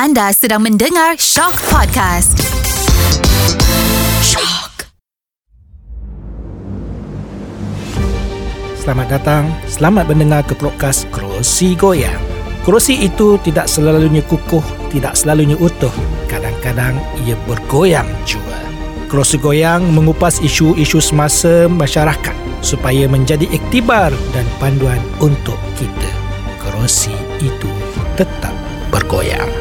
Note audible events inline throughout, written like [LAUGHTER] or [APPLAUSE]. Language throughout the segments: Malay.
Anda sedang mendengar Shock Podcast. Shock. Selamat datang, selamat mendengar ke podcast Kerusi Goyang. Kerusi itu tidak selalunya kukuh, tidak selalunya utuh. Kadang-kadang ia bergoyang juga. Kerusi Goyang mengupas isu-isu semasa masyarakat supaya menjadi iktibar dan panduan untuk kita. Kerusi itu tetap bergoyang.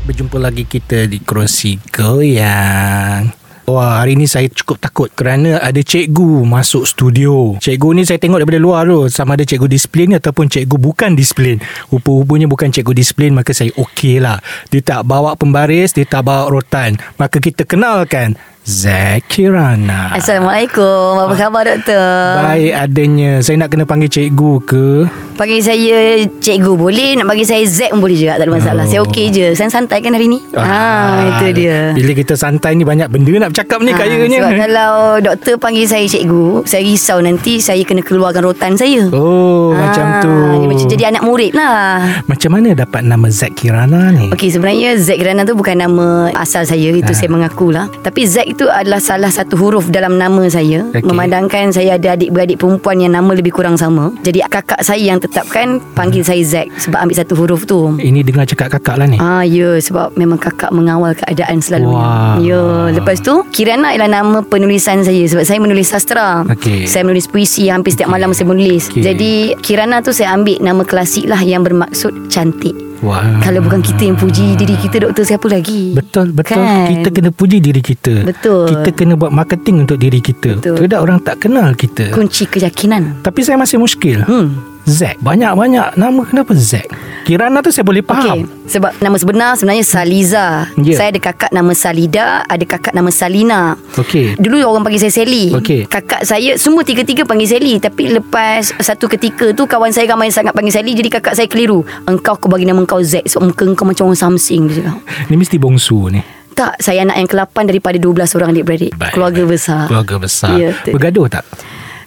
Berjumpa lagi kita di Kerusi Goyang. Wah, hari ni saya cukup takut kerana ada cikgu masuk studio. Cikgu ni saya tengok daripada luar tu. Sama ada cikgu disiplin ataupun cikgu bukan disiplin. Rupa-rupanya bukan cikgu disiplin, maka saya okey lah. Dia tak bawa pembaris, dia tak bawa rotan. Maka kita kenalkan Zakirana. Assalamualaikum. Apa khabar doktor? Baik adanya. Saya nak kena panggil cikgu ke? Panggil saya cikgu boleh, nak panggil saya Z pun boleh juga, tak ada masalah. Oh. Saya okey je. Saya santai kan hari ni? Ah, itu dia. Bila kita santai ni banyak benda nak bercakap ni Ah, kayaknya. Sebab kalau doktor panggil saya cikgu, saya risau nanti saya kena keluarkan rotan saya. Oh, Ah, macam tu. Macam jadi anak murid lah. Macam mana dapat nama Zakirana ni? Okey sebenarnya Z Kirana tu bukan nama asal saya Itu Ah. saya mengakulah Tapi Z itu adalah salah satu huruf dalam nama saya Okey. Memandangkan saya ada adik-beradik perempuan Yang nama lebih kurang sama Jadi kakak saya yang tetapkan Panggil saya Z Sebab ambil satu huruf tu Ini dengar cakap kakak lah ni. Ah ya sebab memang kakak mengawal keadaan selalu. Wah. Ya, lepas tu Kirana ialah nama penulisan saya sebab saya menulis sastra. Okey. Saya menulis puisi hampir setiap malam saya menulis. Okey. Jadi Kirana tu saya ambil nama klasik lah yang bermaksud cantik. Wah. Kalau bukan kita yang puji diri kita doktor siapa lagi? Betul, betul. Kan? Kita kena puji diri kita. Betul. Kita kena buat marketing untuk diri kita. Betul. Tidak orang tak kenal kita. kunci keyakinan. Tapi saya masih muskil. Hmm. Zack. Banyak-banyak nama kenapa Zack? Kirana tu saya boleh faham. sebab nama sebenar sebenarnya Saliza. Ya. Saya ada kakak nama Salida, ada kakak nama Salina. Okey. Dulu orang panggil saya Sally Okey. Kakak saya Semua tiga-tiga panggil Sally Tapi lepas Satu ketika tu Kawan saya ramai sangat panggil Sally Jadi kakak saya keliru Engkau aku bagi nama engkau Z Sebab muka engkau macam orang Dia cakap Ni mesti bongsu ni. Tak Saya anak yang ke-8 Daripada 12 orang adik-beradik Baik. Keluarga besar Keluarga besar. Ya. Bergaduh tak?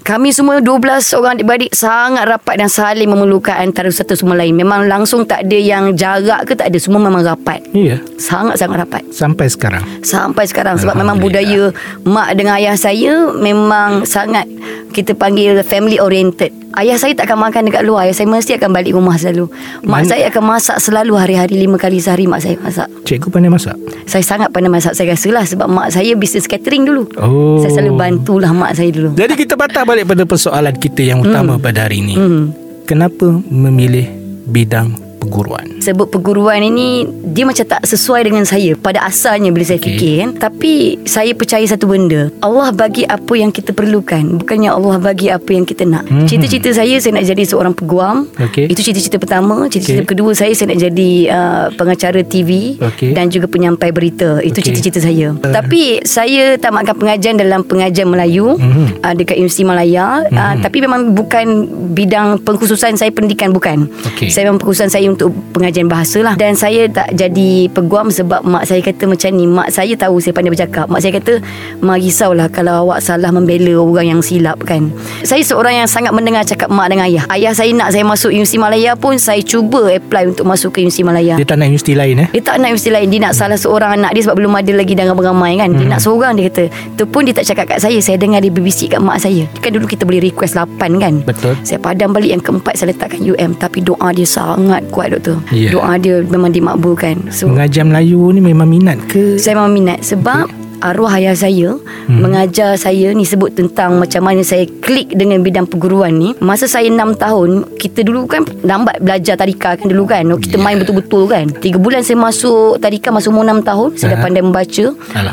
Kami semua 12 orang adik-beradik sangat rapat dan saling memerlukan antara satu sama lain. Memang langsung tak ada yang jarak ke tak ada. Semua memang rapat. Ya. Sangat-sangat rapat. Sampai sekarang. Sampai sekarang sebab memang budaya mak dengan ayah saya memang sangat kita panggil family oriented. Ayah saya tak akan makan dekat luar. Ayah saya mesti akan balik rumah selalu. Mak Man- saya akan masak selalu hari-hari lima kali sehari mak saya masak. Cikgu pandai masak? Saya sangat pandai masak saya rasa lah sebab mak saya bisnes catering dulu. Oh. Saya selalu bantulah mak saya dulu. Jadi kita patah balik pada persoalan kita yang utama pada hari ini. Hmm. Kenapa memilih bidang perguruan? Sebut perguruan ini Dia macam tak sesuai dengan saya Pada asalnya Bila saya Okey. fikir kan Tapi Saya percaya satu benda Allah bagi apa yang kita perlukan Bukannya Allah bagi apa yang kita nak Mhm. Cita-cita saya Saya nak jadi seorang peguam Okey. Itu cita-cita pertama Cita-cita Okey. kedua saya Saya nak jadi uh, Pengacara TV Okey. Dan juga penyampai berita Itu Okey. cita-cita saya Uh. Tapi Saya tamatkan pengajian Dalam pengajian Melayu Mhm. uh, Dekat Universiti Malaya uh, Tapi memang bukan Bidang pengkhususan saya pendidikan Bukan Okey. Saya memang pengkhususan saya untuk pengajian bahasa lah. Dan saya tak jadi peguam sebab mak saya kata macam ni. Mak saya tahu saya pandai bercakap. Mak saya kata Mak risaulah kalau awak salah membela orang yang silap kan. Saya seorang yang sangat mendengar cakap mak dengan ayah. Ayah saya nak saya masuk Universiti Malaya pun Saya cuba apply untuk masuk ke Universiti Malaya. Dia tak nak universiti lain eh? dia tak nak universiti lain. Dia nak salah seorang anak dia Sebab belum ada lagi Dan ramai-ramai kan. Dia nak seorang dia kata. Itu pun dia tak cakap kat saya. Saya dengar dia berbisik kat mak saya. Kan dulu kita boleh request 8 kan. Betul. Saya padam balik yang keempat Saya letakkan UM Tapi doa dia sangat kuat doktor Ya. Doa dia memang dimakbulkan So Mengajar Melayu ni memang minat ke? saya memang minat Sebab arwah ayah saya hmm. mengajar saya ni sebut tentang macam mana saya klik dengan bidang perguruan ni masa saya 6 tahun kita dulu kan lambat belajar tadika kan dulu kan kita Ya. main betul-betul kan 3 bulan saya masuk tadika masa umur 6 tahun saya dah pandai membaca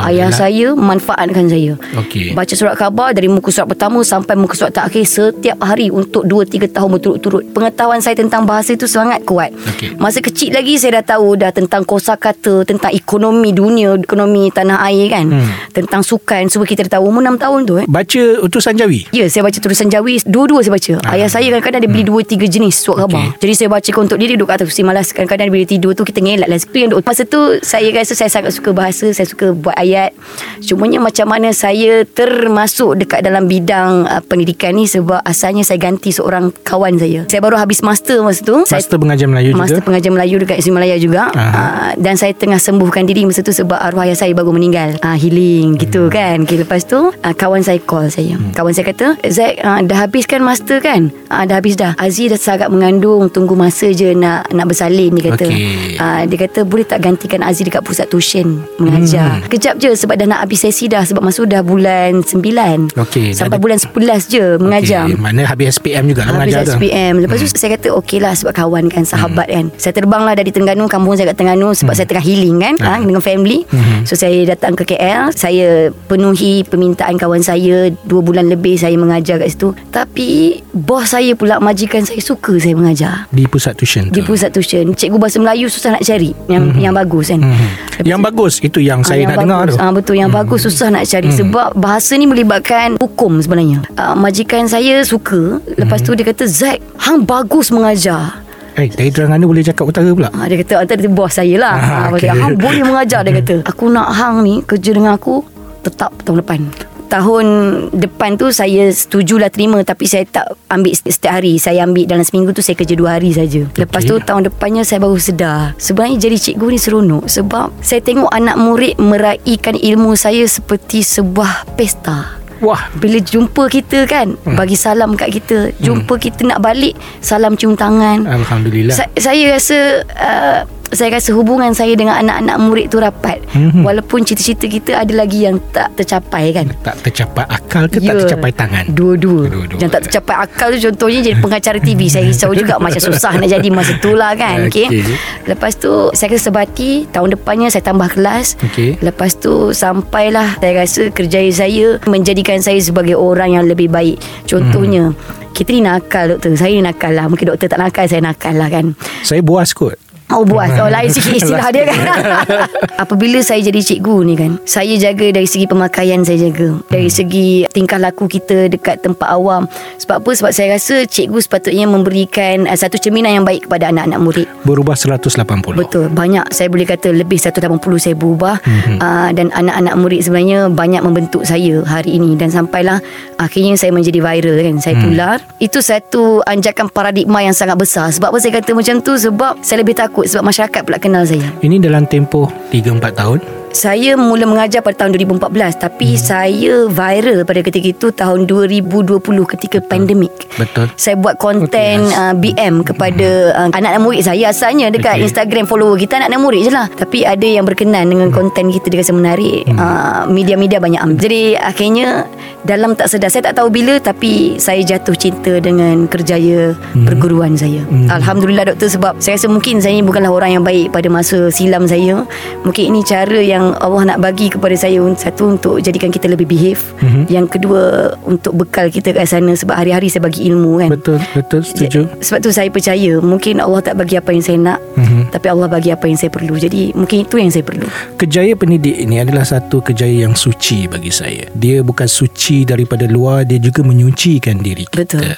ayah saya memanfaatkan saya Okey. baca surat khabar dari muka surat pertama sampai muka surat terakhir setiap hari untuk 2-3 tahun berturut-turut pengetahuan saya tentang bahasa itu sangat kuat Okey. Masa kecil lagi saya dah tahu dah tentang kosakata, tentang ekonomi dunia, ekonomi tanah air kan. Mhm. Tentang sukan Semua kita dah tahu. Umur 6 tahun tu eh. Baca utusan Jawi? Ya saya baca tulisan Jawi. Dua-dua saya baca. Ayah saya kadang-kadang Dia beli dua tiga jenis Surat khabar. Hmm. Okey. Jadi saya baca untuk dia Dia duduk atas kursi malas. Kadang-kadang bila tidur tu Kita ngelak lah yang duk- Masa tu Saya rasa saya sangat suka bahasa Saya suka buat ayat. Cumanya macam mana Saya termasuk Dekat dalam bidang uh, Pendidikan ni Sebab asalnya saya ganti Seorang kawan saya. Saya baru habis master masa tu. Saya, Master pengajar Melayu Master juga pengajar Melayu dekat Isri Malaya juga. Uh, Dan saya tengah sembuhkan diri Masa tu sebab arwah ayah saya baru meninggal. Uh, Healing gitu Hmm. kan. Okay, Lepas tu uh, Kawan saya call saya. Kawan saya kata Zack uh, dah habis kan master kan? Uh, Dah habis dah. Aziz dah sangat mengandung Tunggu masa je nak nak bersalin Dia kata. Okey. uh, Dia kata boleh tak gantikan Aziz Dekat pusat tuition Mengajar? Hmm. Kejap je Sebab dah nak habis sesi dah Sebab masuk dah bulan 9 Okey, dah Sampai bulan 11 je Mengajar. Okey, Mana habis SPM juga lah Habis mengajar tu. SPM Lepas tu saya kata okey lah Sebab kawan kan Sahabat kan. Saya terbang lah dari Terengganu Kampung saya kat Terengganu Sebab saya tengah healing kan ha, Dengan family. So saya datang ke KL Saya penuhi permintaan kawan saya Dua bulan lebih saya mengajar kat situ Tapi Bos saya pula Majikan saya suka saya mengajar Di pusat tuition Di tu pusat tuition Cikgu bahasa Melayu susah nak cari Yang yang bagus kan Mhm. Yang bagus Itu yang saya Ah, nak dengar bagus. tu Hmm. Ah, betul yang bagus susah nak cari sebab bahasa ni melibatkan hukum sebenarnya. Ah, majikan saya suka. Lepas Hmm. tu dia kata Zack, hang bagus mengajar. Eh dari Terengganu boleh cakap utara pula Ah, dia kata antara dia bos saya lah. Ah, Ah, okay. Hang boleh mengajar dia kata. [LAUGHS] Aku nak hang ni kerja dengan aku tetap tahun depan. Tahun depan tu saya setujulah terima tapi saya tak ambil setiap hari. Saya ambil dalam seminggu tu saya kerja dua hari saja. Lepas tu Okey. tahun depannya saya baru sedar. Sebenarnya jadi cikgu ni seronok sebab saya tengok anak murid meraihkan ilmu saya seperti sebuah pesta. Wah Bila jumpa kita kan Hmm. Bagi salam kat kita. Jumpa kita nak balik Salam cium tangan. Alhamdulillah. Sa- saya rasa uh, saya rasa hubungan saya dengan anak-anak murid tu rapat. Mhm. Walaupun cita-cita kita ada lagi yang tak tercapai kan. Tak tercapai akal ke Ya. tak tercapai tangan Dua-dua. Dua-dua. Yang tak tercapai akal tu contohnya jadi pengacara TV. Saya risau juga [LAUGHS] macam susah nak jadi masa tu lah kan. Okay. Okey. Lepas tu saya kena sebati tahun depannya saya tambah kelas. Okey. Lepas tu sampailah saya rasa kerjaya saya menjadikan saya sebagai orang yang lebih baik. Contohnya kita ni nakal doktor. Saya ni nakal lah. Mungkin doktor tak nakal, saya nakal lah kan. Saya buas kot Oh buas Oh lain sikit istilah dia kan. [LAUGHS] Apabila saya jadi cikgu ni kan Saya jaga dari segi pemakaian saya jaga. Dari segi tingkah laku kita Dekat tempat awam. Sebab apa? Sebab saya rasa Cikgu sepatutnya memberikan uh, Satu cerminan yang baik kepada anak-anak murid. Berubah 180 Betul. Banyak. Saya boleh kata Lebih 180 saya berubah. Mm-hmm. uh, Dan anak-anak murid sebenarnya Banyak membentuk saya Hari ini. Dan sampailah Akhirnya saya menjadi viral kan. Saya tular. Itu satu Anjakan paradigma yang sangat besar. Sebab apa saya kata macam tu? Sebab saya lebih takut Sebab masyarakat pula kenal saya Ini dalam tempoh 3-4 tahun saya mula mengajar pada tahun 2014 Tapi hmm. saya viral pada ketika itu Tahun 2020 ketika pandemik. Betul. Saya buat konten Betul, yes. uh, BM kepada uh, anak-anak murid saya. Asalnya dekat Okey. Instagram follower kita anak-anak murid je lah. Tapi ada yang berkenan dengan konten kita dia rasa menarik. Uh, media-media banyak ambil jadi akhirnya dalam tak sedar saya tak tahu bila tapi saya jatuh cinta dengan kerjaya perguruan saya. Alhamdulillah doktor sebab saya rasa mungkin saya ni bukanlah orang yang baik pada masa silam saya. Mungkin ini cara yang Allah nak bagi kepada saya satu untuk jadikan kita lebih behave yang kedua untuk bekal kita kat sana sebab hari-hari saya bagi ilmu kan Betul Betul setuju Sebab tu saya percaya Mungkin Allah tak bagi apa yang saya nak Mhm. Tapi Allah bagi apa yang saya perlu Jadi mungkin itu yang saya perlu Kejaya pendidik ini adalah satu kejaya yang suci bagi saya. Dia bukan suci daripada luar, dia juga menyucikan diri kita. Betul.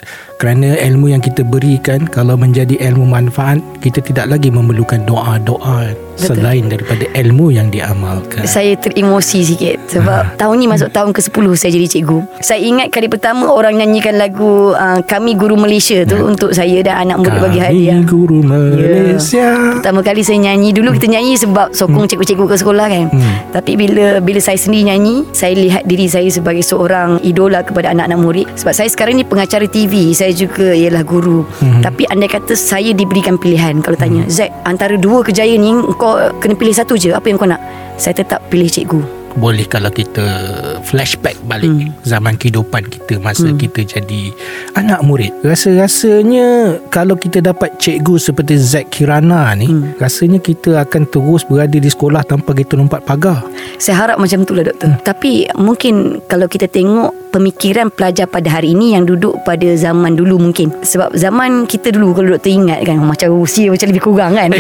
Kerana ilmu yang kita berikan kalau menjadi ilmu manfaat, kita tidak lagi memerlukan doa-doa selain daripada ilmu yang diamalkan. Saya teremosi sikit Sebab tahun ni masuk tahun ke-10 Saya jadi cikgu. Saya ingat kali pertama Orang nyanyikan lagu uh, Kami Guru Malaysia tu Untuk saya dan anak murid bagi hadiah. Kami guru Malaysia. Pertama kali saya nyanyi Dulu kita nyanyi sebab Sokong cikgu-cikgu ke sekolah kan. Hmm. Tapi bila Bila saya sendiri nyanyi Saya lihat diri saya sebagai seorang Idola kepada anak-anak murid. Sebab saya sekarang ni pengacara TV Saya juga ialah guru Hmm. Tapi andai kata Saya diberikan pilihan Kalau tanya Zack Antara dua kejayaan ni Kau kena pilih satu je Apa yang kau nak Saya tetap pilih cikgu Boleh kalau kita flashback balik hmm. zaman kehidupan kita masa hmm. kita jadi anak murid. Rasa-rasanya kalau kita dapat cikgu seperti Zack Kirana ni, hmm. rasanya kita akan terus berada di sekolah tanpa kita lompat pagar. Saya harap macam tu lah doktor hmm. Tapi mungkin Kalau kita tengok pemikiran pelajar pada hari ini yang duduk pada zaman dulu mungkin. Sebab zaman kita dulu kalau doktor ingat kan macam usia macam lebih kurang kan.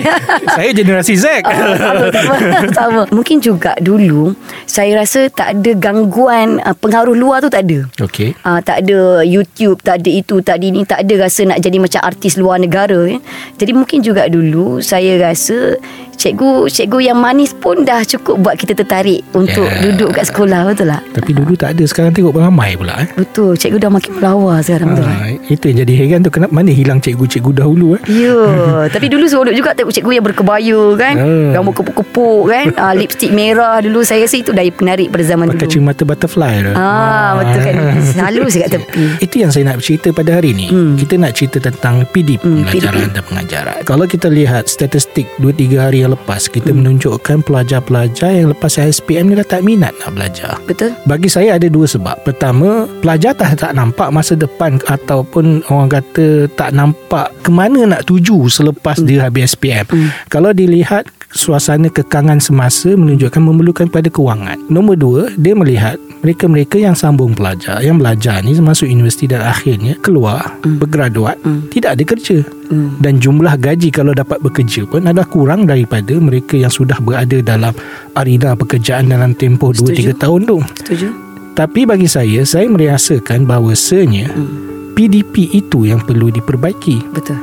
Saya generasi Z. Ah, [LAUGHS] sama, sama, sama. Mungkin juga dulu saya rasa tak ada gangguan uh, pengaruh luar tu tak ada. Okey. Uh, tak ada YouTube, tak ada itu, tak ada ini, tak ada rasa nak jadi macam artis luar negara. Ya. Jadi mungkin juga dulu saya rasa cikgu cikgu yang manis pun dah cukup buat kita tertarik untuk Ya. duduk kat sekolah betul tak? Tapi dulu tak ada Sekarang tengok ramai pula eh. Betul, cikgu dah makin melawar sekarang betul. tak? Ha, itu yang jadi heran tu Kenapa mana hilang cikgu-cikgu dahulu eh? Ya, tapi dulu seronok juga tengok cikgu yang berkebaya kan. Ah. Rambut kepuk-kepuk kan. Uh, lipstick merah dulu saya rasa itu dah penarik pada zaman Pakai dulu. cermata butterfly tu Ah, betul kan. [LAUGHS] Selalu saya kat tepi. Itu yang saya nak cerita pada hari ni hmm. Kita nak cerita tentang PDP Hmm, Pembelajaran PDP. dan pengajaran Kalau kita lihat statistik 2-3 hari yang lepas Kita Hmm. menunjukkan pelajar-pelajar yang lepas SPM ni dah tak minat nak belajar Betul? Bagi saya ada dua sebab Pertama Pelajar tak, tak nampak masa depan Ataupun orang kata Tak nampak Kemana nak tuju Selepas hmm. dia habis SPM hmm. Kalau dilihat Suasana kekangan semasa Menunjukkan memerlukan pada kewangan Nombor dua Dia melihat Mereka-mereka yang sambung pelajar Yang belajar ni Masuk universiti dan akhirnya Keluar hmm. Bergraduat hmm. Tidak ada kerja hmm. Dan jumlah gaji Kalau dapat bekerja pun Adalah kurang daripada Mereka yang sudah berada dalam Arena pekerjaan Dalam tempoh Setuju. 2-3 tahun tu Setuju? tapi bagi saya Saya merasakan bahawasanya Hmm. PDP itu yang perlu diperbaiki Betul.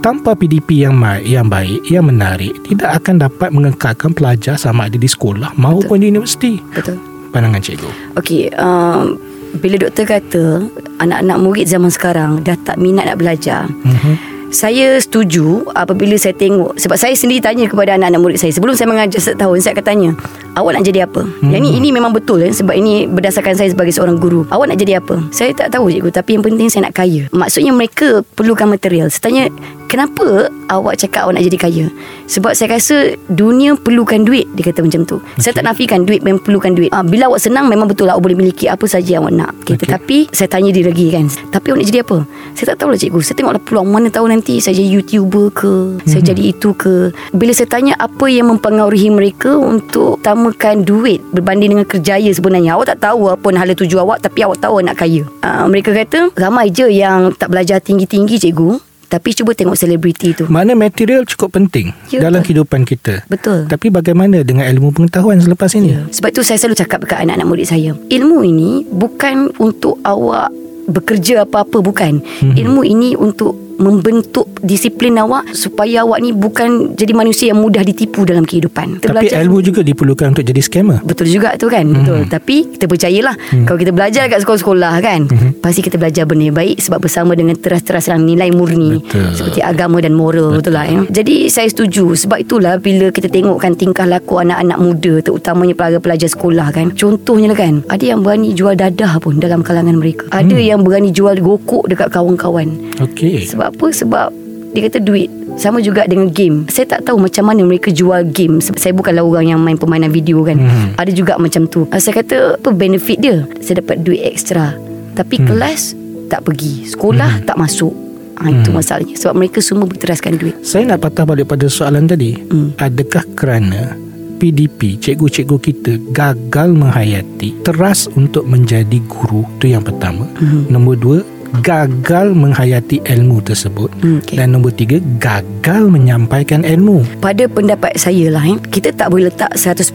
Tanpa PDP yang baik, yang baik, yang menarik Tidak akan dapat mengekalkan pelajar sama ada di sekolah Maupun di universiti Betul. Pandangan cikgu Okey, um, bila doktor kata anak-anak murid zaman sekarang dah tak minat nak belajar. mm-hmm. Saya setuju apabila saya tengok sebab saya sendiri tanya kepada anak-anak murid saya sebelum saya mengajar setahun saya akan tanya awak nak jadi apa? Hmm. Yang ni ini memang betul eh, sebab ini berdasarkan saya sebagai seorang guru. Awak nak jadi apa? Saya tak tahu cikgu tapi yang penting saya nak kaya. Maksudnya mereka perlukan material. Saya tanya kenapa awak cakap awak nak jadi kaya? Sebab saya rasa dunia perlukan duit dia kata macam tu. Okay. Saya tak nafikan duit memang perlukan duit. Ah bila awak senang memang betul lah awak boleh miliki apa saja awak nak. Okay, okay. Tetapi saya tanya dia lagi kan. Tapi awak nak jadi apa? Saya tak tahu lah cikgu. Saya tengoklah peluang mana tahu nanti saya jadi YouTuber ke, saya jadi itu ke. Bila saya tanya apa yang mempengaruhi mereka untuk utamakan duit berbanding dengan kerjaya sebenarnya. Awak tak tahu apa hala tuju awak tapi awak tahu awak nak kaya. Uh, mereka kata ramai je yang tak belajar tinggi-tinggi cikgu. Tapi cuba tengok selebriti tu. Mana material cukup penting Ya, Dalam betul. kehidupan kita Betul. Tapi bagaimana dengan ilmu pengetahuan selepas ini Sebab itu saya selalu cakap dekat anak-anak murid saya. Ilmu ini bukan untuk awak bekerja apa-apa bukan. Mhm. Ilmu ini untuk membentuk disiplin awak supaya awak ni bukan jadi manusia yang mudah ditipu dalam kehidupan. Kita Tapi belajar- ilmu juga diperlukan untuk jadi scammer. Betul juga tu kan. Mhm. Betul. Tapi kita percayalah Kalau kita belajar kat sekolah-sekolah kan Mhm. Pasti kita belajar benda yang baik Sebab bersama dengan teras-teras dalam nilai murni Betul. Seperti agama dan moral Betul, lah ya? Jadi saya setuju. Sebab itulah Bila kita tengokkan tingkah laku anak-anak muda Terutamanya pelajar-pelajar sekolah kan Contohnya lah kan Ada yang berani jual dadah pun Dalam kalangan mereka. Ada Hmm. yang berani jual gokok Dekat kawan-kawan. Okey. Sebab apa? Sebab dia kata duit sama juga dengan game Saya tak tahu macam mana mereka jual game Sebab saya bukanlah orang yang main permainan video kan Hmm. Ada juga macam tu Ah, Saya kata apa benefit dia Saya dapat duit ekstra Tapi kelas tak pergi Sekolah tak masuk ha, Itu masalahnya Sebab mereka semua berteraskan duit Saya nak patah balik pada soalan tadi. Hmm. Adakah kerana PDP, cikgu-cikgu kita gagal menghayati teras untuk menjadi guru? Itu yang pertama. Hmm. Nombor dua, gagal menghayati ilmu tersebut. Hmm, okey. Dan nombor tiga, gagal menyampaikan ilmu. Pada pendapat saya lah eh, Kita tak boleh letak 100%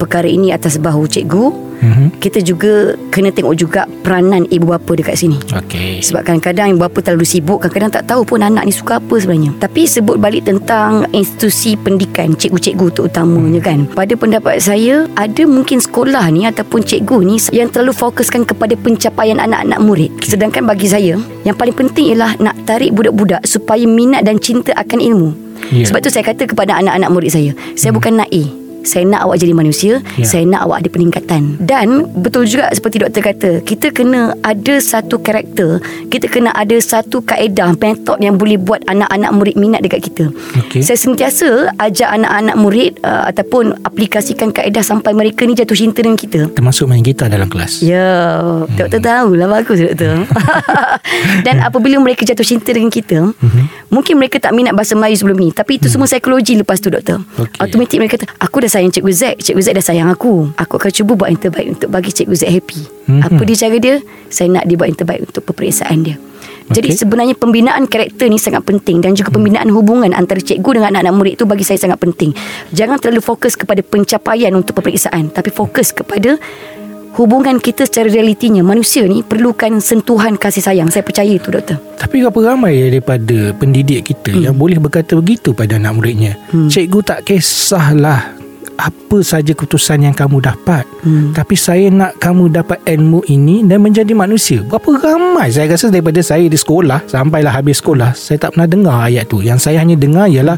perkara ini atas bahu cikgu Mhm. Kita juga kena tengok juga peranan ibu bapa dekat sini. Okey. Sebab kadang-kadang ibu bapa terlalu sibuk Kadang-kadang tak tahu pun anak ni suka apa sebenarnya. Tapi sebut balik tentang institusi pendidikan Cikgu-cikgu terutamanya kan. Pada pendapat saya Ada mungkin sekolah ni Ataupun cikgu ni Yang terlalu fokuskan kepada pencapaian anak-anak murid. Sedangkan bagi saya Yang paling penting ialah Nak tarik budak-budak Supaya minat dan cinta akan ilmu. Ya. Sebab tu saya kata kepada anak-anak murid saya Saya bukan nak A saya nak awak jadi manusia Ya. Saya nak awak ada peningkatan Dan betul juga seperti doktor kata Kita kena ada satu karakter Kita kena ada satu kaedah Metod yang boleh buat anak-anak murid minat dekat kita Okey. Saya sentiasa ajak anak-anak murid uh, Ataupun aplikasikan kaedah Sampai mereka ni jatuh cinta dengan kita Termasuk main gitar dalam kelas. Ya, doktor tahulah bagus doktor. [LAUGHS] Dan apabila mereka jatuh cinta dengan kita, mungkin mereka tak minat bahasa Melayu sebelum ni, tapi itu semua psikologi lepas tu doktor. Okey. Automatik mereka kata, aku dah sayang Cikgu Zack Cikgu Zack dah sayang aku Aku akan cuba buat yang terbaik Untuk bagi Cikgu Zack happy Mhm. Apa dia cara dia Saya nak dia buat yang terbaik Untuk peperiksaan dia jadi Okey. sebenarnya pembinaan karakter ni sangat penting dan juga pembinaan hubungan antara cikgu dengan anak-anak murid itu bagi saya sangat penting. Jangan terlalu fokus kepada pencapaian untuk peperiksaan tapi fokus kepada hubungan kita secara realitinya. Manusia ni perlukan sentuhan kasih sayang. Saya percaya itu doktor. Tapi berapa ramai daripada pendidik kita hmm. yang boleh berkata begitu pada anak muridnya. Hmm. Cikgu tak kisahlah apa saja keputusan yang kamu dapat. Hmm. Tapi saya nak kamu dapat ilmu ini dan menjadi manusia. Berapa ramai saya rasa daripada saya di sekolah sampailah habis sekolah saya tak pernah dengar ayat tu. Yang saya hanya dengar ialah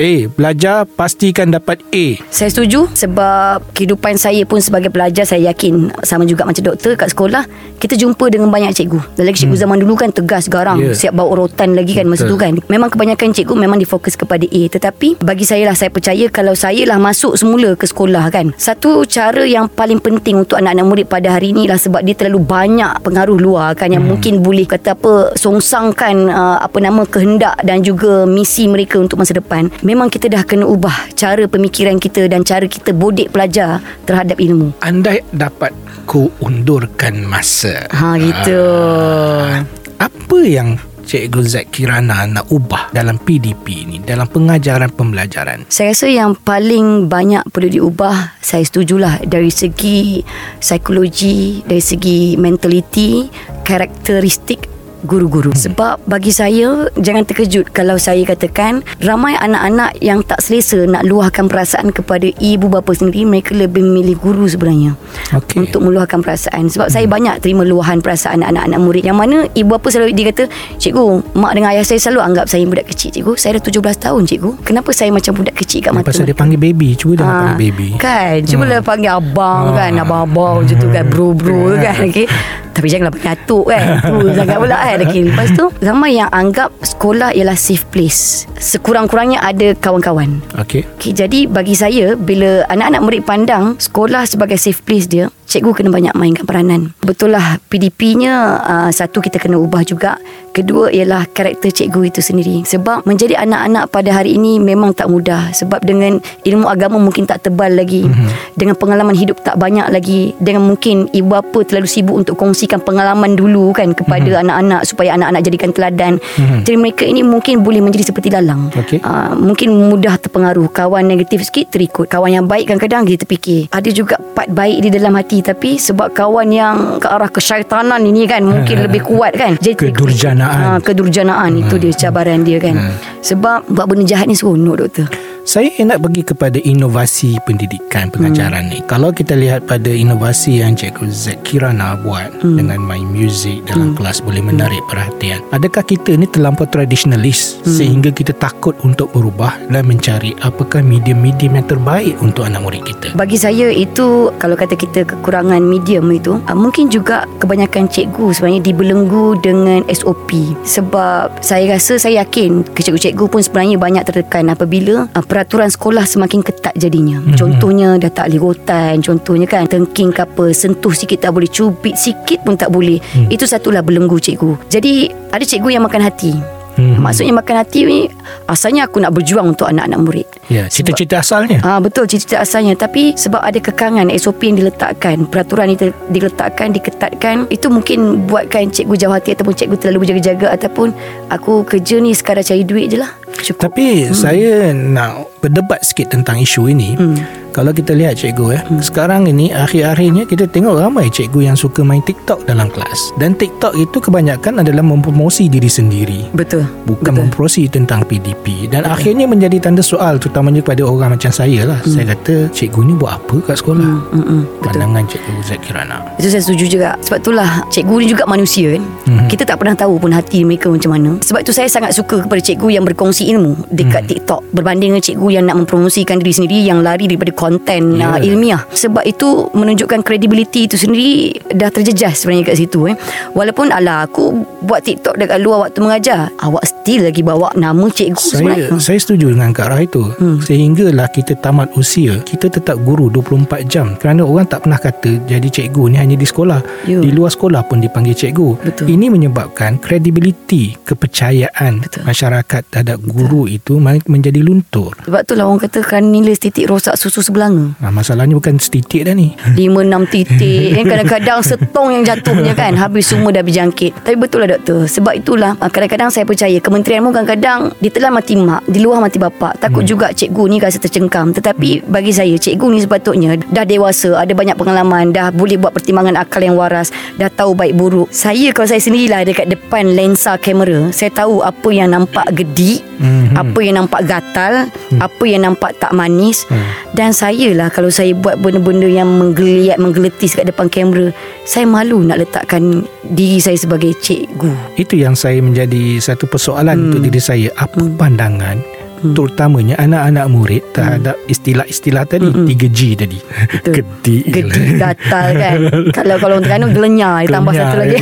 Eh, belajar pastikan dapat A. Saya setuju sebab kehidupan saya pun sebagai pelajar saya yakin sama juga macam doktor kat sekolah kita jumpa dengan banyak cikgu. Dan lagi cikgu hmm. zaman dulu kan tegas garang yeah. siap bawa rotan lagi kan masa tu kan. Memang kebanyakan cikgu memang difokus kepada A tetapi bagi saya lah saya percaya kalau saya lah masuk semula ke sekolah kan. Satu cara yang paling penting untuk anak-anak murid pada hari ni lah sebab dia terlalu banyak pengaruh luar kan yang hmm. mungkin boleh kata apa songsangkan uh, apa nama kehendak dan juga misi mereka untuk masa depan. Memang kita dah kena ubah cara pemikiran kita dan cara kita bodek pelajar terhadap ilmu. Andai dapat ku undurkan masa. Ha gitu. Ah, Apa yang Cikgu Zack Kirana nak ubah dalam PDP ni dalam pengajaran pembelajaran? Saya rasa yang paling banyak perlu diubah Saya setujulah Dari segi psikologi Dari segi mentality Karakteristik guru-guru. Sebab bagi saya jangan terkejut kalau saya katakan ramai anak-anak yang tak selesa nak luahkan perasaan kepada ibu bapa sendiri mereka lebih memilih guru sebenarnya. Okey. untuk meluahkan perasaan. Sebab saya banyak terima luahan perasaan anak-anak murid. Yang mana ibu bapa selalu dia kata cikgu mak dengan ayah saya selalu anggap saya budak kecil cikgu. Saya dah 17 tahun cikgu. Kenapa saya macam budak kecil kat mata Pasal dia panggil baby. Cuba dia Ah, panggil baby. Kan? Cuba lah panggil abang Ah. kan Abang-abang macam tu kan Bro-bro tu [LAUGHS] kan okay. Tapi janganlah panggil atuk kan? [LAUGHS] Tu sangat pula kan okay. Lepas tu Ramai yang anggap Sekolah ialah safe place. Sekurang-kurangnya ada kawan-kawan. Okay Okay, jadi bagi saya bila anak-anak murid pandang sekolah sebagai safe place dia, cikgu kena banyak mainkan peranan. Betul lah PDP-nya uh, satu kita kena ubah juga. Kedua ialah karakter cikgu itu sendiri. Sebab menjadi anak-anak pada hari ini memang tak mudah. Sebab dengan ilmu agama mungkin tak tebal lagi. Mm-hmm. Dengan pengalaman hidup tak banyak lagi. Dengan mungkin ibu bapa terlalu sibuk untuk kongsikan pengalaman dulu kan kepada mm-hmm. anak-anak supaya anak-anak jadikan teladan. Mm-hmm. Jadi mereka ini mungkin boleh menjadi seperti lalang. Okey. Uh, mungkin mudah terpengaruh kawan negatif sikit terikut kawan yang baik kadang-kadang kita terfikir ada juga part baik di dalam hati tapi sebab kawan yang ke arah kesyaitanan ini kan mungkin [LAUGHS] lebih kuat kan jadi. Kedurjanaan. Ah, kedurjanaan itu dia cabaran dia kan sebab buat benda jahat ni seronok doktor Saya nak pergi kepada inovasi pendidikan pengajaran hmm. ni. Kalau kita lihat pada inovasi yang Cikgu Zack Kirana buat hmm. dengan main muzik dalam hmm. kelas boleh menarik perhatian. Adakah kita ni terlampau tradisionalis hmm. sehingga kita takut untuk berubah dan mencari apakah medium-medium yang terbaik untuk anak murid kita? Bagi saya itu kalau kata kita kekurangan medium itu uh, mungkin juga kebanyakan cikgu sebenarnya dibelenggu dengan SOP sebab saya rasa saya yakin cikgu-cikgu pun sebenarnya banyak tertekan apabila uh, peraturan sekolah semakin ketat jadinya. Mm-hmm. Contohnya dah tak boleh rotan, contohnya kan tengking ke apa, sentuh sikit tak boleh, cubit sikit pun tak boleh. Mm. Itu satulah belenggu cikgu. Jadi ada cikgu yang makan hati. Mhm. Maksudnya makan hati ni asalnya aku nak berjuang untuk anak-anak murid. Ya, cita-cita asalnya. Ah betul cita-cita asalnya tapi sebab ada kekangan SOP yang diletakkan, peraturan itu diletakkan, diketatkan, itu mungkin buatkan cikgu jauh hati ataupun cikgu terlalu berjaga-jaga ataupun aku kerja ni sekadar cari duit je lah. Cukup. Tapi hmm. saya nak berdebat sikit tentang isu ini. Hmm. Kalau kita lihat cikgu eh, hmm. sekarang ini akhir-akhirnya kita tengok ramai cikgu yang suka main TikTok dalam kelas. Dan TikTok itu kebanyakan adalah mempromosi diri sendiri. Betul. Bukan Betul. mempromosi tentang PDP Dan Betul. akhirnya menjadi tanda soal Terutamanya kepada orang macam saya lah hmm. Saya kata Cikgu ni buat apa kat sekolah Hmm, hmm, hmm. Betul. Pandangan Cikgu Zack Kirana Itu saya setuju juga Sebab itulah Cikgu ni juga manusia kan Mhm. Kita tak pernah tahu pun Hati mereka macam mana Sebab itu saya sangat suka Kepada cikgu yang berkongsi ilmu Dekat TikTok Berbanding dengan cikgu Yang nak mempromosikan diri sendiri Yang lari daripada konten Ya. yeah. uh, ilmiah Sebab itu Menunjukkan kredibiliti itu sendiri Dah terjejas sebenarnya kat situ eh. Walaupun ala aku Buat TikTok dekat luar waktu mengajar Awak still lagi bawa Nama cikgu saya sebenarnya saya setuju dengan Kak Rah itu hmm. Sehinggalah kita tamat usia Kita tetap guru 24 jam Kerana orang tak pernah kata Jadi cikgu ni hanya di sekolah Ya. Di luar sekolah pun dipanggil cikgu Betul. Ini menyebabkan Kredibiliti Kepercayaan Betul. Masyarakat terhadap guru itu men- Menjadi luntur Sebab tu lah orang kata Kan nilai titik rosak susu belanga ha, Masalahnya bukan setitik dah ni. [LAUGHS] Lima enam titik. Kan Kadang-kadang setong yang jatuhnya kan. Habis semua dah berjangkit. Tapi betul lah doktor. Sebab itulah ah, Kadang-kadang saya percaya Kementerian pun kadang-kadang Ditelan mati mak Di luar mati bapak. Takut hmm. juga cikgu ni rasa tercengkam. Tetapi bagi saya Cikgu ni sepatutnya Dah dewasa Ada banyak pengalaman Dah boleh buat pertimbangan akal yang waras Dah tahu baik buruk. Saya kalau saya sendirilah Dekat depan lensa kamera Saya tahu apa yang nampak gedik Mhm. Apa yang nampak gatal Apa yang nampak tak manis. Dan saya lah Kalau saya buat benda-benda yang menggeliat Menggeletis kat depan kamera Saya malu nak letakkan Diri saya sebagai cikgu. Itu yang saya menjadi Satu persoalan Hmm. untuk diri saya. Apa pandangan Terutamanya anak-anak murid Terhadap istilah-istilah tadi 3G tadi? Hmm. Betul. Gedik Gedik gatal kan? [LAUGHS] Kalau kalau orang Terengganu Gelenyar Tambah satu lagi.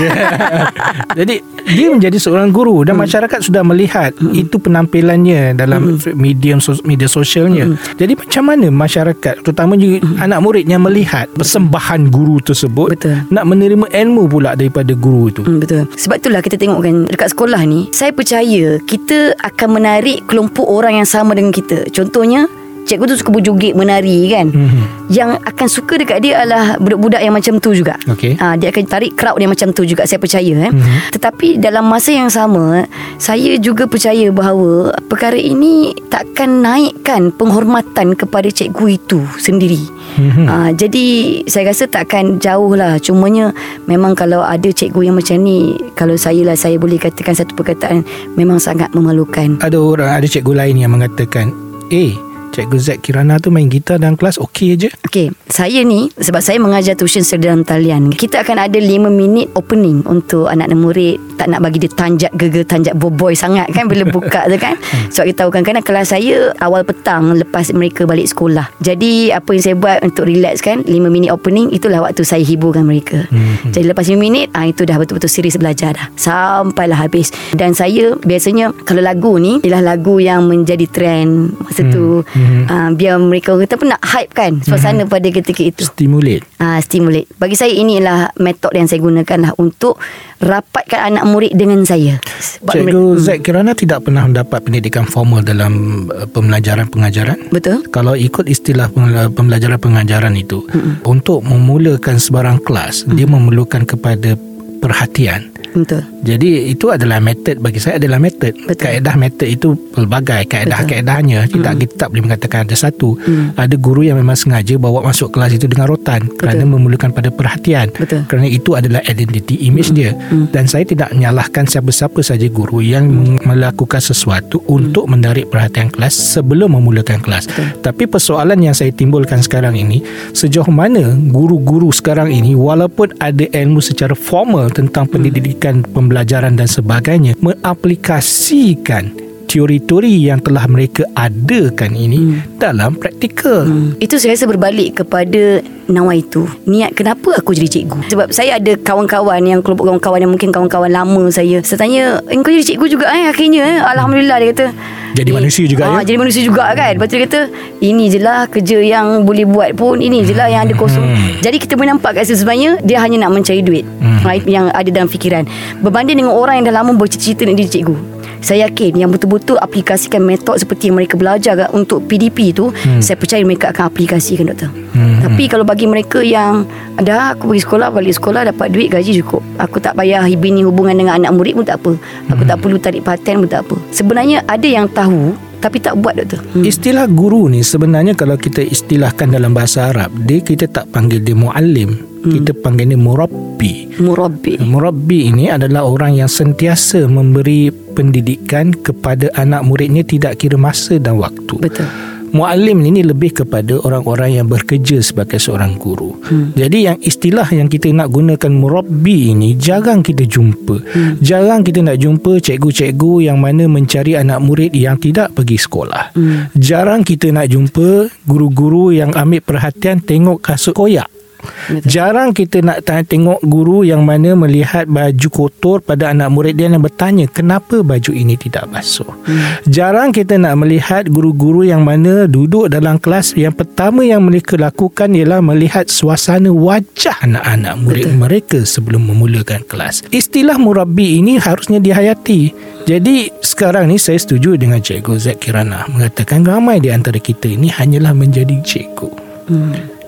[LAUGHS] Jadi dia menjadi seorang guru dan masyarakat sudah melihat itu penampilannya dalam medium sos- media sosialnya. Jadi macam mana masyarakat terutamanya anak murid yang melihat persembahan guru tersebut Betul. nak menerima ilmu pula daripada guru itu. Hmm, betul. Sebab itulah kita tengok kan dekat sekolah ni, saya percaya kita akan menarik kelompok orang yang sama dengan kita. Contohnya, cikgu tu suka berjoget menari kan. Mhm. Yang akan suka dekat dia adalah budak-budak yang macam tu juga. Okey. Ha, dia akan tarik crowd yang macam tu juga saya percaya eh. Mhm. Tetapi dalam masa yang sama, saya juga percaya bahawa perkara ini takkan naikkan penghormatan kepada cikgu itu sendiri. Mhm. Ha, jadi saya rasa takkan jauh lah Cumanya memang kalau ada cikgu yang macam ni Kalau saya lah saya boleh katakan satu perkataan Memang sangat memalukan Ada orang ada cikgu lain yang mengatakan, "Eh, Cikgu Zack Kirana tu main gitar dalam kelas okey je." Okey, saya ni sebab saya mengajar tuition dalam talian. Kita akan ada 5 minit opening untuk anak-anak murid. Tak nak bagi dia tanjak geger, tanjak boboy sangat kan bila buka tu kan. [LAUGHS] Sebab kita tahu kan kadang kelas saya awal petang lepas mereka balik sekolah. Jadi apa yang saya buat untuk relax kan 5 minit opening itulah waktu saya hiburkan mereka. Mhm. Jadi lepas 5 minit ah itu dah betul-betul serius belajar dah. Sampailah habis. Dan saya biasanya kalau lagu ni ialah lagu yang menjadi trend masa tu. Mhm. Ah, biar mereka kata pun nak hype kan suasana pada ketika itu. Stimulate. Ah, stimulate. Bagi saya inilah metod yang saya gunakan lah untuk rapatkan anak murid dengan saya. Sebab Cikgu mereka- Zack Kirana tidak pernah mendapat pendidikan formal dalam uh, pembelajaran pengajaran. Betul? Kalau ikut istilah pembela- pembelajaran pengajaran itu mm untuk memulakan sebarang kelas dia memerlukan kepada perhatian. Betul. Jadi itu adalah metod bagi saya adalah metod. Betul. Kaedah metod itu pelbagai kaedah-kaedahnya tidak kita tak boleh mengatakan ada satu. Ada guru yang memang sengaja bawa masuk kelas itu dengan rotan kerana memerlukan pada perhatian. Betul. Kerana itu adalah identity image dia. Dan saya tidak menyalahkan siapa-siapa saja guru yang melakukan sesuatu untuk menarik perhatian kelas sebelum memulakan kelas. Tapi persoalan yang saya timbulkan sekarang ini sejauh mana guru-guru sekarang ini walaupun ada ilmu secara formal tentang pendidikan pembelajaran dan sebagainya mengaplikasikan teori-teori yang telah mereka adakan ini dalam praktikal. Itu saya rasa berbalik kepada nawaitu. Niat kenapa aku jadi cikgu? Sebab saya ada kawan-kawan yang kelompok kawan-kawan yang mungkin kawan-kawan lama saya. Saya tanya, eh, kau jadi cikgu juga eh akhirnya eh? Alhamdulillah dia kata. Jadi manusia juga, ah, ya? Jadi manusia juga kan. Lepas tu dia kata, ini je lah kerja yang boleh buat pun. Ini je lah yang ada kosong. Jadi kita boleh nampak kat situ sebenarnya dia hanya nak mencari duit. Ha, itu yang ada dalam fikiran. Berbanding dengan orang yang dah lama bercita-cita nak jadi cikgu. Saya yakin yang betul-betul aplikasikan metod seperti yang mereka belajar untuk PDP tu, saya percaya mereka akan aplikasikan doktor. Hmm. Tapi kalau bagi mereka yang dah aku pergi sekolah, balik sekolah dapat duit gaji cukup. Aku tak payah bini hubungan dengan anak murid pun tak apa. Aku tak perlu tarik perhatian pun tak apa. Sebenarnya ada yang tahu tapi tak buat doktor. Hmm. Istilah guru ni sebenarnya kalau kita istilahkan dalam bahasa Arab, dia kita tak panggil dia muallim, kita panggil dia murabbi. Murabbi. Murabbi ini adalah orang yang sentiasa memberi pendidikan kepada anak muridnya tidak kira masa dan waktu. Betul. Muallim ini lebih kepada orang-orang yang bekerja sebagai seorang guru. Hmm. Jadi yang istilah yang kita nak gunakan murabbi ini jarang kita jumpa. Hmm. Jarang kita nak jumpa cikgu-cikgu yang mana mencari anak murid yang tidak pergi sekolah. Hmm. Jarang kita nak jumpa guru-guru yang ambil perhatian tengok kasut koyak. Betul. Jarang kita nak tengok guru yang mana melihat baju kotor pada anak murid dia dan bertanya kenapa baju ini tidak basuh. Hmm. Jarang kita nak melihat guru-guru yang mana duduk dalam kelas yang pertama yang mereka lakukan ialah melihat suasana wajah anak-anak murid Betul. mereka sebelum memulakan kelas. Istilah murabbi ini harusnya dihayati. Jadi sekarang ni saya setuju dengan Cikgu Zack Kirana mengatakan ramai di antara kita ini hanyalah menjadi cikgu.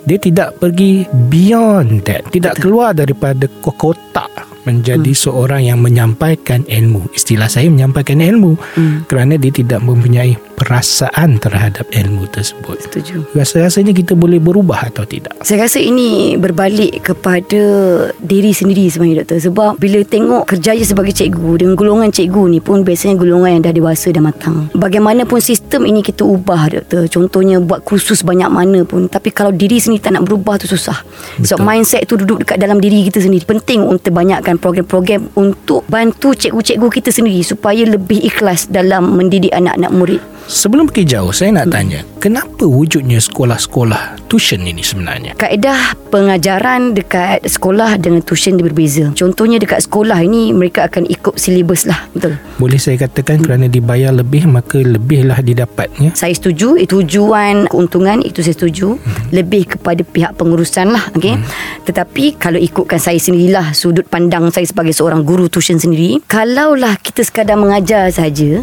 Dia tidak pergi beyond that. Tidak keluar daripada kotak menjadi seorang yang menyampaikan ilmu. Istilah saya menyampaikan ilmu kerana dia tidak mempunyai perasaan terhadap ilmu tersebut. Setuju. Rasa-rasanya kita boleh berubah atau tidak? Saya rasa ini berbalik kepada diri sendiri sebenarnya doktor sebab bila tengok kerjaya sebagai cikgu dengan golongan cikgu ni pun biasanya golongan yang dah dewasa dan matang. Bagaimanapun sistem ini kita ubah doktor. Contohnya buat kursus banyak mana pun tapi kalau diri sendiri tak nak berubah tu susah. Betul. mindset tu duduk dekat dalam diri kita sendiri. Penting untuk banyakkan program-program untuk bantu cikgu-cikgu kita sendiri supaya lebih ikhlas dalam mendidik anak-anak murid. Sebelum pergi jauh, saya nak tanya, kenapa wujudnya sekolah-sekolah tuition ini sebenarnya? Kaedah pengajaran dekat sekolah dengan tuition dia berbeza. Contohnya dekat sekolah ini mereka akan ikut silibus lah. Betul. Boleh saya katakan kerana dibayar lebih maka lebihlah didapatnya. Saya setuju itu tujuan keuntungan itu saya setuju lebih kepada pihak pengurusan lah okey tetapi kalau ikutkan saya sendirilah sudut pandang saya sebagai seorang guru tuition sendiri kalaulah kita sekadar mengajar saja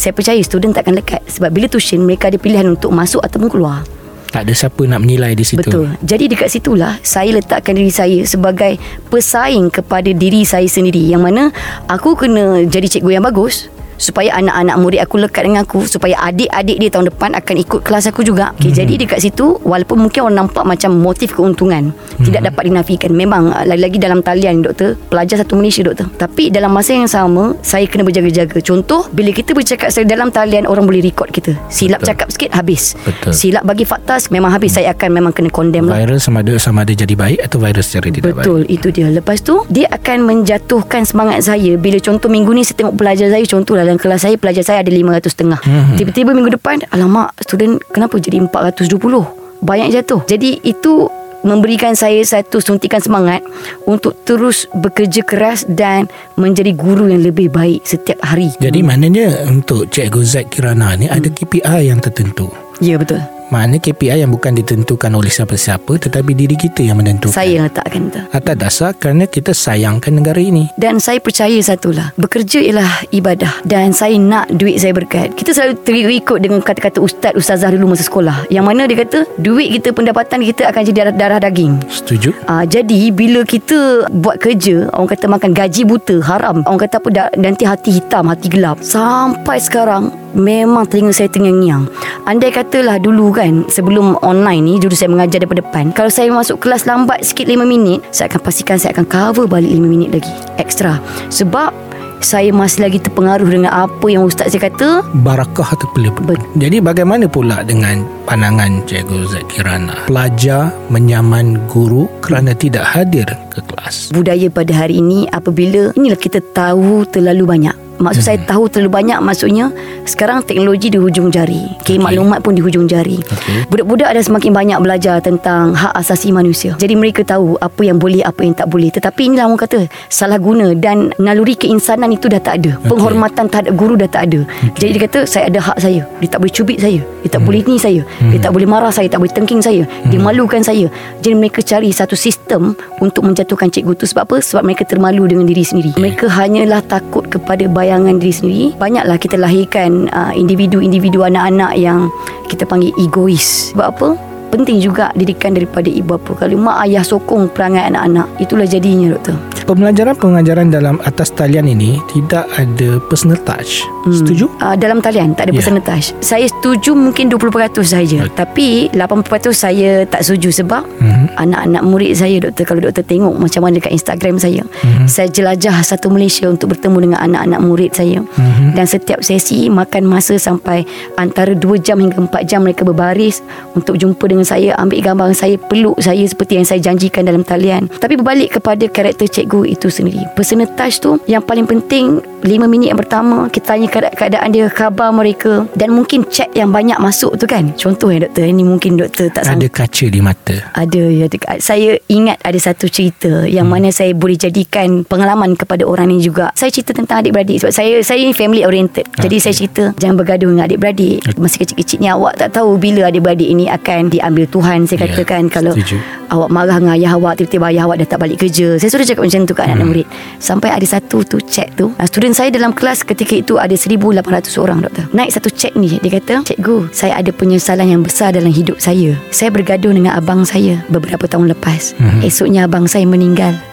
saya percaya student takkan lekat sebab bila tuition mereka ada pilihan untuk masuk ataupun keluar Tak ada siapa nak menilai di situ. Betul. Jadi dekat situlah saya letakkan diri saya sebagai pesaing kepada diri saya sendiri yang mana aku kena jadi cikgu yang bagus supaya anak-anak murid aku lekat dengan aku supaya adik-adik dia tahun depan akan ikut kelas aku juga. Okay, hmm. jadi dekat situ walaupun mungkin orang nampak macam motif keuntungan hmm. tidak dapat dinafikan. Memang uh, lagi-lagi dalam talian doktor, pelajar satu Malaysia doktor. Tapi dalam masa yang sama saya kena berjaga-jaga. Contoh bila kita bercakap dalam talian orang boleh record kita. Silap Betul. cakap sikit habis. Betul. Silap bagi fakta memang habis saya akan memang kena condemn lah. Viral sama ada sama ada jadi baik atau viral secara tidak baik. Betul itu dia Lepas tu Dia akan menjatuhkan semangat saya Bila contoh minggu ni Saya tengok pelajar saya Contoh dalam kelas saya Pelajar saya ada 500 setengah Mhm. Tiba-tiba minggu depan Alamak student Kenapa jadi 420 Banyak jatuh. Jadi itu Memberikan saya satu suntikan semangat Untuk terus bekerja keras Dan menjadi guru yang lebih baik Setiap hari. Jadi maknanya untuk Cikgu Zaid Kirana ni ada KPI yang tertentu. Ya betul. Maknanya KPI yang bukan ditentukan oleh siapa-siapa tetapi diri kita yang menentukan. Saya yang letakkan tu Atas dasar kerana kita sayangkan negara ini. Dan saya percaya satulah Bekerja ialah ibadah. Dan saya nak duit saya berkat. Kita selalu terikut dengan kata-kata ustaz Ustazah dulu masa sekolah. Yang mana dia kata Duit kita pendapatan kita akan jadi darah, darah daging. Setuju? Ah, jadi bila kita buat kerja Orang kata makan gaji buta Haram. Orang kata apa da- Nanti hati hitam Hati gelap. Sampai sekarang Memang telinga saya tengang-ngiang Andai katalah dulu kan Sebelum online ni Dulu saya mengajar daripada depan Kalau saya masuk kelas lambat sikit 5 minit Saya akan pastikan Saya akan cover balik 5 minit lagi Extra Sebab saya masih lagi terpengaruh dengan apa yang ustaz saya kata Barakah terpilih. Bet- Jadi bagaimana pula dengan pandangan Cikgu Zaid Kirana? Pelajar menyaman guru kerana tidak hadir ke kelas. budaya pada hari ini apabila inilah kita tahu terlalu banyak. Maksud saya tahu terlalu banyak maksudnya sekarang teknologi di hujung jari. Okay, Okey. maklumat pun di hujung jari. Okey. Budak-budak ada semakin banyak belajar tentang hak asasi manusia. Jadi mereka tahu apa yang boleh apa yang tak boleh. Tetapi inilah orang kata salah guna dan naluri keinsanan itu dah tak ada. Penghormatan terhadap guru dah tak ada. Jadi dia kata saya ada hak saya. Dia tak boleh cubit saya. Dia tak boleh ni saya. Dia tak boleh marah saya, tak boleh tengking saya. Dia malukan saya. Jadi mereka cari satu sistem untuk menjatuhkan cikgu tu sebab apa? Sebab mereka termalu dengan diri sendiri. Mereka hanyalah takut kepada bayangan diri sendiri. Banyaklah kita lahirkan uh, individu-individu anak-anak yang kita panggil egois. Sebab apa? Penting juga didikan daripada ibu bapa. Kalau mak ayah sokong perangai anak-anak, itulah jadinya doktor. Pembelajaran-pengajaran dalam atas talian ini tidak ada personal touch. Hmm. Setuju? Uh, dalam talian tak ada yeah. percentage. Saya setuju mungkin 20% saja. Tapi 80% saya tak setuju sebab Mhm. anak-anak murid saya doktor kalau doktor tengok macam mana dekat Instagram saya. Mhm. Saya jelajah satu Malaysia untuk bertemu dengan anak-anak murid saya. Mhm. Dan setiap sesi makan masa sampai antara 2 jam hingga 4 jam mereka berbaris untuk jumpa dengan saya, ambil gambar saya, peluk saya seperti yang saya janjikan dalam talian. Tapi berbalik kepada karakter cikgu itu sendiri. Personal touch tu yang paling penting 5 minit yang pertama kita tanya keada- keadaan dia, khabar mereka dan mungkin chat yang banyak masuk tu kan. Contoh ya doktor, ini mungkin doktor tak Ada sangka. kaca di mata. Ada ya dekat. Saya ingat ada satu cerita yang hmm. mana saya boleh jadikan pengalaman kepada orang ni juga. Saya cerita tentang adik-beradik sebab saya saya ni family oriented. Jadi Okey. saya cerita jangan bergaduh dengan adik-beradik. Masih kecil-kecil ni awak tak tahu bila adik-beradik ini akan diambil Tuhan saya Ya, katakan kalau setuju. Awak marah dengan ayah awak Tiba-tiba ayah awak dah tak balik kerja Saya sudah cakap macam tu Kat anak-anak murid. Sampai ada satu tu cek tu ah, Student saya dalam kelas Ketika itu ada 1,800 orang doktor. Naik satu cek ni Dia kata Cikgu Saya ada penyesalan yang besar Dalam hidup saya. Saya bergaduh dengan abang saya Beberapa tahun lepas. Esoknya abang saya meninggal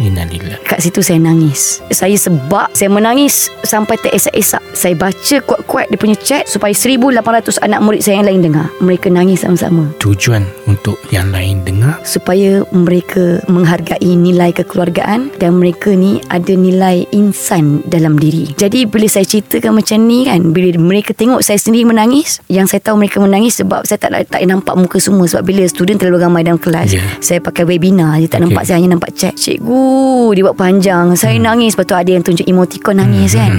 Innalillah. Kat situ saya nangis Saya sebab Saya menangis Sampai teresak-esak Saya baca kuat-kuat Dia punya chat Supaya 1,800 anak murid saya yang lain dengar Mereka nangis sama-sama Tujuan untuk yang lain dengar supaya mereka menghargai nilai kekeluargaan dan mereka ni ada nilai insan dalam diri. Jadi bila saya ceritakan macam ni kan, bila mereka tengok saya sendiri menangis, yang saya tahu mereka menangis sebab saya tak tak nampak muka semua sebab bila student terlalu ramai dalam kelas, Ya. saya pakai webinar je tak Okey. nampak saya hanya nampak chat. Cikgu, dia buat panjang. Saya nangis, lepas tu ada yang tunjuk emoticon nangis kan.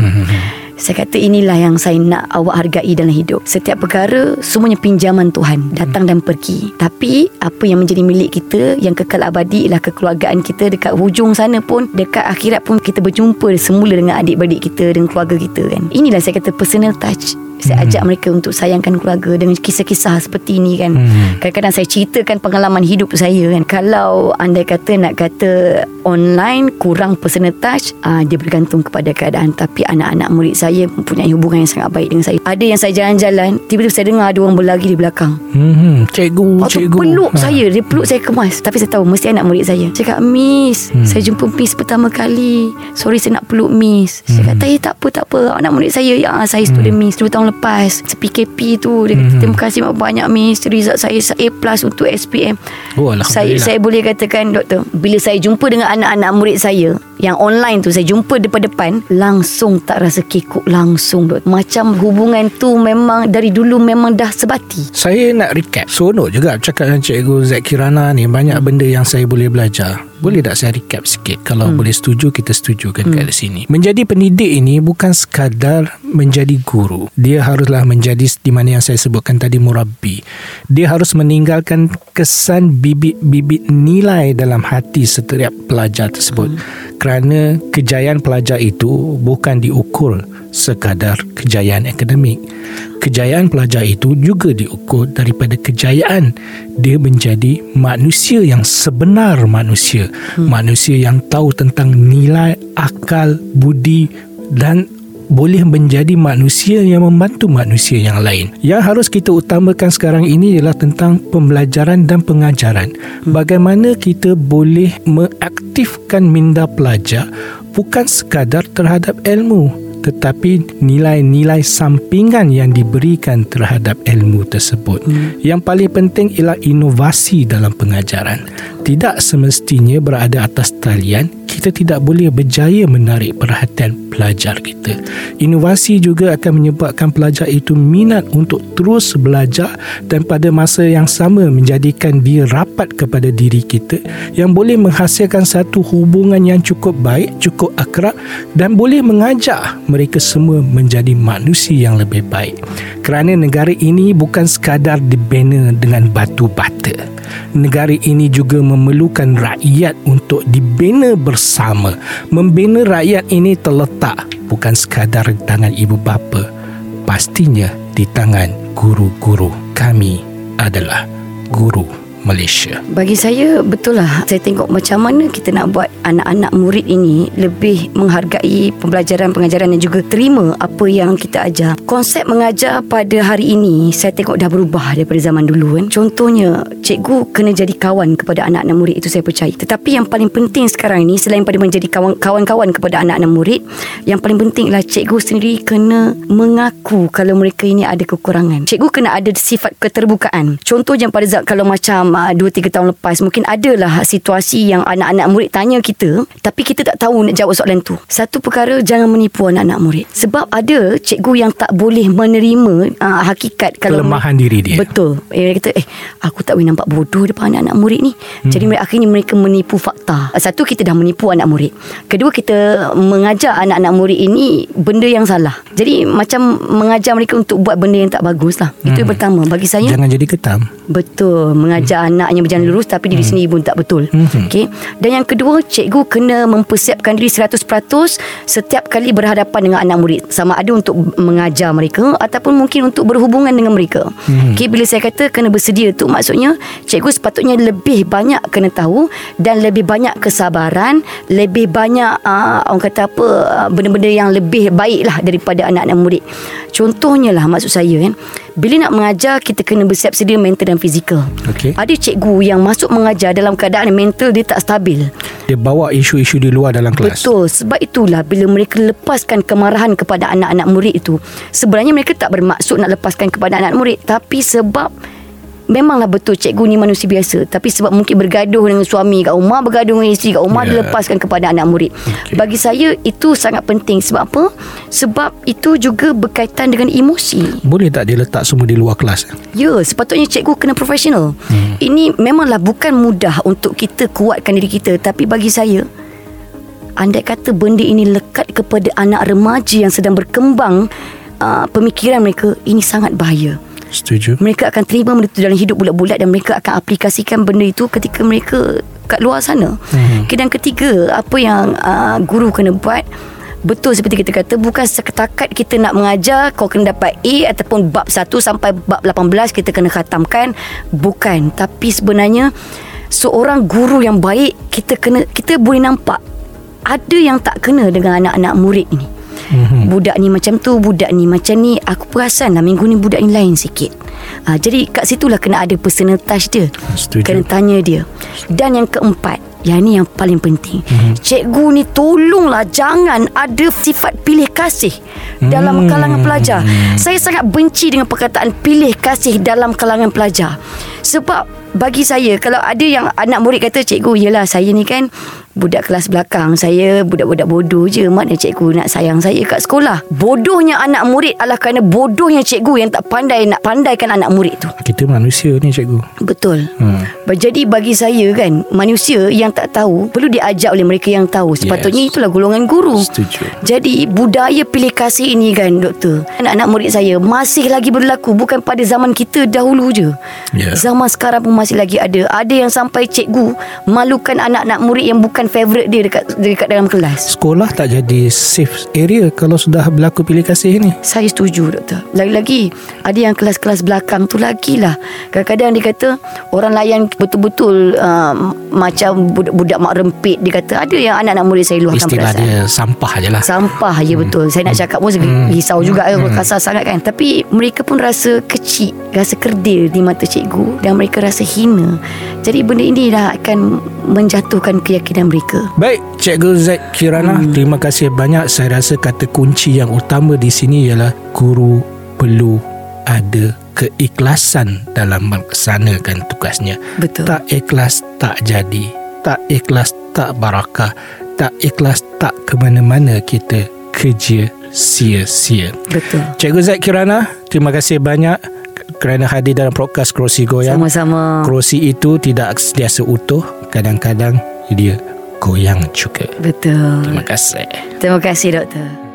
Saya kata inilah yang saya nak awak hargai dalam hidup. Setiap perkara semuanya pinjaman Tuhan, datang dan pergi. Tapi apa yang menjadi milik kita yang kekal abadi ialah kekeluargaan kita dekat hujung sana pun, dekat akhirat pun kita berjumpa semula dengan adik-beradik kita dengan keluarga kita kan. Inilah saya kata personal touch. Saya ajak mereka untuk sayangkan keluarga dengan kisah-kisah seperti ini kan. Hmm. Kadang-kadang saya ceritakan pengalaman hidup saya kan. Kalau anda kata nak kata online kurang personal touch, uh, dia bergantung kepada keadaan. Tapi anak-anak murid saya mempunyai hubungan yang sangat baik dengan saya. Ada yang saya jalan-jalan, tiba-tiba saya dengar ada orang berlari di belakang. Hmm, cikgu, Waktu cikgu. peluk Ha. saya Dia peluk saya kemas Tapi saya tahu Mesti anak murid saya Cakap Miss Hmm. Saya jumpa Miss pertama kali Sorry saya nak peluk Miss Saya Hmm. kata eh tak apa tak apa Anak murid saya ya, Saya student Miss 2 tahun lepas PKP tu Dia kata Hmm. terima kasih banyak Miss Result saya A plus untuk SPM Oh, saya, saya boleh katakan doktor Bila saya jumpa dengan anak-anak murid saya Yang online tu Saya jumpa depan-depan Langsung tak rasa kekok Langsung. Doktor Macam hubungan tu Memang dari dulu Memang dah sebati. Saya nak recap. Seronok juga Cakap dengan Cikgu Zack Kirana ni Banyak benda yang saya boleh belajar. Boleh tak saya recap sikit? Kalau boleh setuju Kita setujukan kat sini. Menjadi pendidik ini Bukan sekadar Menjadi guru. Dia haruslah menjadi Di mana yang saya sebutkan tadi Murabi Dia harus meninggalkan Kesan bibit-bibit nilai Dalam hati setiap pelajar tersebut Kerana Kejayaan pelajar itu Bukan diukur Sekadar kejayaan akademik Kejayaan pelajar itu juga diukur daripada kejayaan dia menjadi manusia yang sebenar manusia. Hmm. Manusia yang tahu tentang nilai, akal, budi dan boleh menjadi manusia yang membantu manusia yang lain. Yang harus kita utamakan sekarang ini ialah tentang pembelajaran dan pengajaran. Bagaimana kita boleh mengaktifkan minda pelajar bukan sekadar terhadap ilmu tetapi nilai-nilai sampingan yang diberikan terhadap ilmu tersebut. Hmm. Yang paling penting ialah inovasi dalam pengajaran. Tidak semestinya berada atas talian, kita tidak boleh berjaya menarik perhatian pelajar kita. Inovasi juga akan menyebabkan pelajar itu minat untuk terus belajar dan pada masa yang sama menjadikan dia rapat kepada diri kita yang boleh menghasilkan satu hubungan yang cukup baik, cukup akrab dan boleh mengajak mereka semua menjadi manusia yang lebih baik. Kerana negara ini bukan sekadar dibina dengan batu bata. Negara ini juga memerlukan rakyat untuk dibina bersama. Membina rakyat ini terletak bukan sekadar tangan ibu bapa, pastinya di tangan guru-guru. Kami adalah guru Malaysia. Bagi saya betul lah Saya tengok macam mana kita nak buat Anak-anak murid ini Lebih menghargai Pembelajaran pengajaran Dan juga terima Apa yang kita ajar. Konsep mengajar pada hari ini Saya tengok dah berubah Daripada zaman dulu kan. Contohnya Cikgu kena jadi kawan Kepada anak-anak murid Itu saya percaya. Tetapi yang paling penting sekarang ini Selain pada menjadi kawan- kawan-kawan Kepada anak-anak murid Yang paling penting adalah Cikgu sendiri kena Mengaku Kalau mereka ini ada kekurangan. Cikgu kena ada sifat keterbukaan. Contohnya pada zaman Kalau macam uh, 2-3 tahun lepas Mungkin adalah situasi yang anak-anak murid tanya kita Tapi kita tak tahu nak jawab soalan tu. Satu perkara jangan menipu anak-anak murid. Sebab ada cikgu yang tak boleh menerima uh, hakikat kalau Kelemahan diri dia. Betul. Eh, Dia kata eh aku tak boleh nampak bodoh depan anak-anak murid ni. Hmm. Jadi mereka, akhirnya mereka menipu fakta. Satu kita dah menipu anak murid. Kedua kita mengajar anak-anak murid ini Benda yang salah. Jadi macam mengajar mereka untuk buat benda yang tak bagus lah Itu yang pertama. Bagi saya Jangan jadi ketam. Betul. Mengajar hmm. Anaknya berjalan lurus Tapi diri hmm. sendiri pun tak betul Hmm. okay? Dan yang kedua Cikgu kena mempersiapkan diri 100% Setiap kali berhadapan dengan anak murid Sama ada untuk mengajar mereka ataupun mungkin untuk berhubungan dengan mereka. Hmm. Okay, bila saya kata kena bersedia tu maksudnya cikgu sepatutnya lebih banyak kena tahu dan lebih banyak kesabaran, lebih banyak uh, orang kata apa uh, benda-benda yang lebih baik lah daripada anak-anak murid. Contohnya lah maksud saya kan, bila nak mengajar kita kena bersiap sedia mental dan fizikal. Okey. Ada cikgu yang masuk mengajar dalam keadaan mental dia tak stabil. Dia bawa isu-isu di luar dalam kelas. Betul Sebab itulah Bila mereka lepaskan kemarahan Kepada anak-anak murid itu Sebenarnya mereka tak bermaksud Nak lepaskan kepada anak murid Tapi sebab Memanglah betul cikgu ni manusia biasa Tapi sebab mungkin bergaduh dengan suami kat rumah Bergaduh dengan isteri kat rumah Ya. Dia lepaskan kepada anak murid Okey. Bagi saya itu sangat penting Sebab apa? Sebab itu juga berkaitan dengan emosi Boleh tak dia letak semua di luar kelas? Ya, sepatutnya cikgu kena profesional. Hmm. Ini memanglah bukan mudah untuk kita kuatkan diri kita, tapi bagi saya andai kata benda ini lekat kepada anak remaja yang sedang berkembang uh, pemikiran mereka, ini sangat bahaya. Setuju. Mereka akan terima benda itu dalam hidup bulat-bulat dan mereka akan aplikasikan benda itu ketika mereka kat luar sana. Hmm. Dan ketiga, apa yang uh, guru kena buat Betul seperti kita kata Bukan setakat kita nak mengajar Kau kena dapat A Ataupun bab 1 sampai bab 18 Kita kena khatamkan Bukan Tapi sebenarnya Seorang guru yang baik Kita kena Kita boleh nampak Ada yang tak kena dengan anak-anak murid ni Mm-hmm. Budak ni macam tu Budak ni macam ni. Aku perasan lah Minggu ni budak ni lain sikit. Ha, Jadi kat situlah Kena ada personal touch dia. Setuju. Kena tanya dia. Dan yang keempat Yang ni yang paling penting. Mm-hmm. Cikgu ni tolonglah Jangan ada sifat pilih kasih Dalam kalangan pelajar. Saya sangat benci Dengan perkataan Pilih kasih dalam kalangan pelajar. Sebab bagi saya Kalau ada yang anak murid kata Cikgu yelah saya ni kan Budak kelas belakang Saya budak-budak bodoh je Mana cikgu nak sayang saya kat sekolah Bodohnya anak murid adalah kerana bodohnya cikgu Yang tak pandai nak pandaikan anak murid tu Kita manusia ni cikgu. Betul Hmm. Jadi bagi saya kan Manusia yang tak tahu Perlu diajak oleh mereka yang tahu Sepatutnya Yes. itulah golongan guru Setuju. Jadi budaya pilih kasih ini kan doktor Anak-anak murid saya Masih lagi berlaku Bukan pada zaman kita dahulu je Ya. Zaman sekarang pun masih lagi ada Ada yang sampai cikgu Malukan anak-anak murid yang bukan favourite dia Dekat, dekat dalam kelas? Sekolah tak jadi safe area kalau sudah berlaku pilih kasih ni. Saya setuju doktor. Lagi-lagi Ada yang kelas-kelas belakang tu lagi lah. Kadang-kadang dia kata Orang layan betul-betul uh, Macam budak-budak mak rempit. Dia kata ada yang anak-anak murid saya luahkan Istilah perasaan. dia sampah je lah. Sampah je betul. Saya nak cakap pun hmm. Risau juga hmm. Kasar sangat kan. Tapi mereka pun rasa kecil Rasa kerdil Di mata cikgu Dan mereka rasa hina. Jadi benda ini dah akan Menjatuhkan keyakinan mereka Baik, Cikgu Zaid Kirana, hmm. terima kasih banyak. Saya rasa kata kunci yang utama di sini ialah guru perlu ada keikhlasan dalam melaksanakan tugasnya. Betul. Tak ikhlas tak jadi. Tak ikhlas tak barakah. Tak ikhlas tak ke mana-mana kita kerja sia-sia. Betul Cikgu Zaid Kirana, terima kasih banyak kerana hadir dalam podcast Kerusi Goyang. Sama-sama Kerusi itu tidak sentiasa utuh, kadang-kadang dia goyang juga. Betul Terima kasih. Terima kasih doktor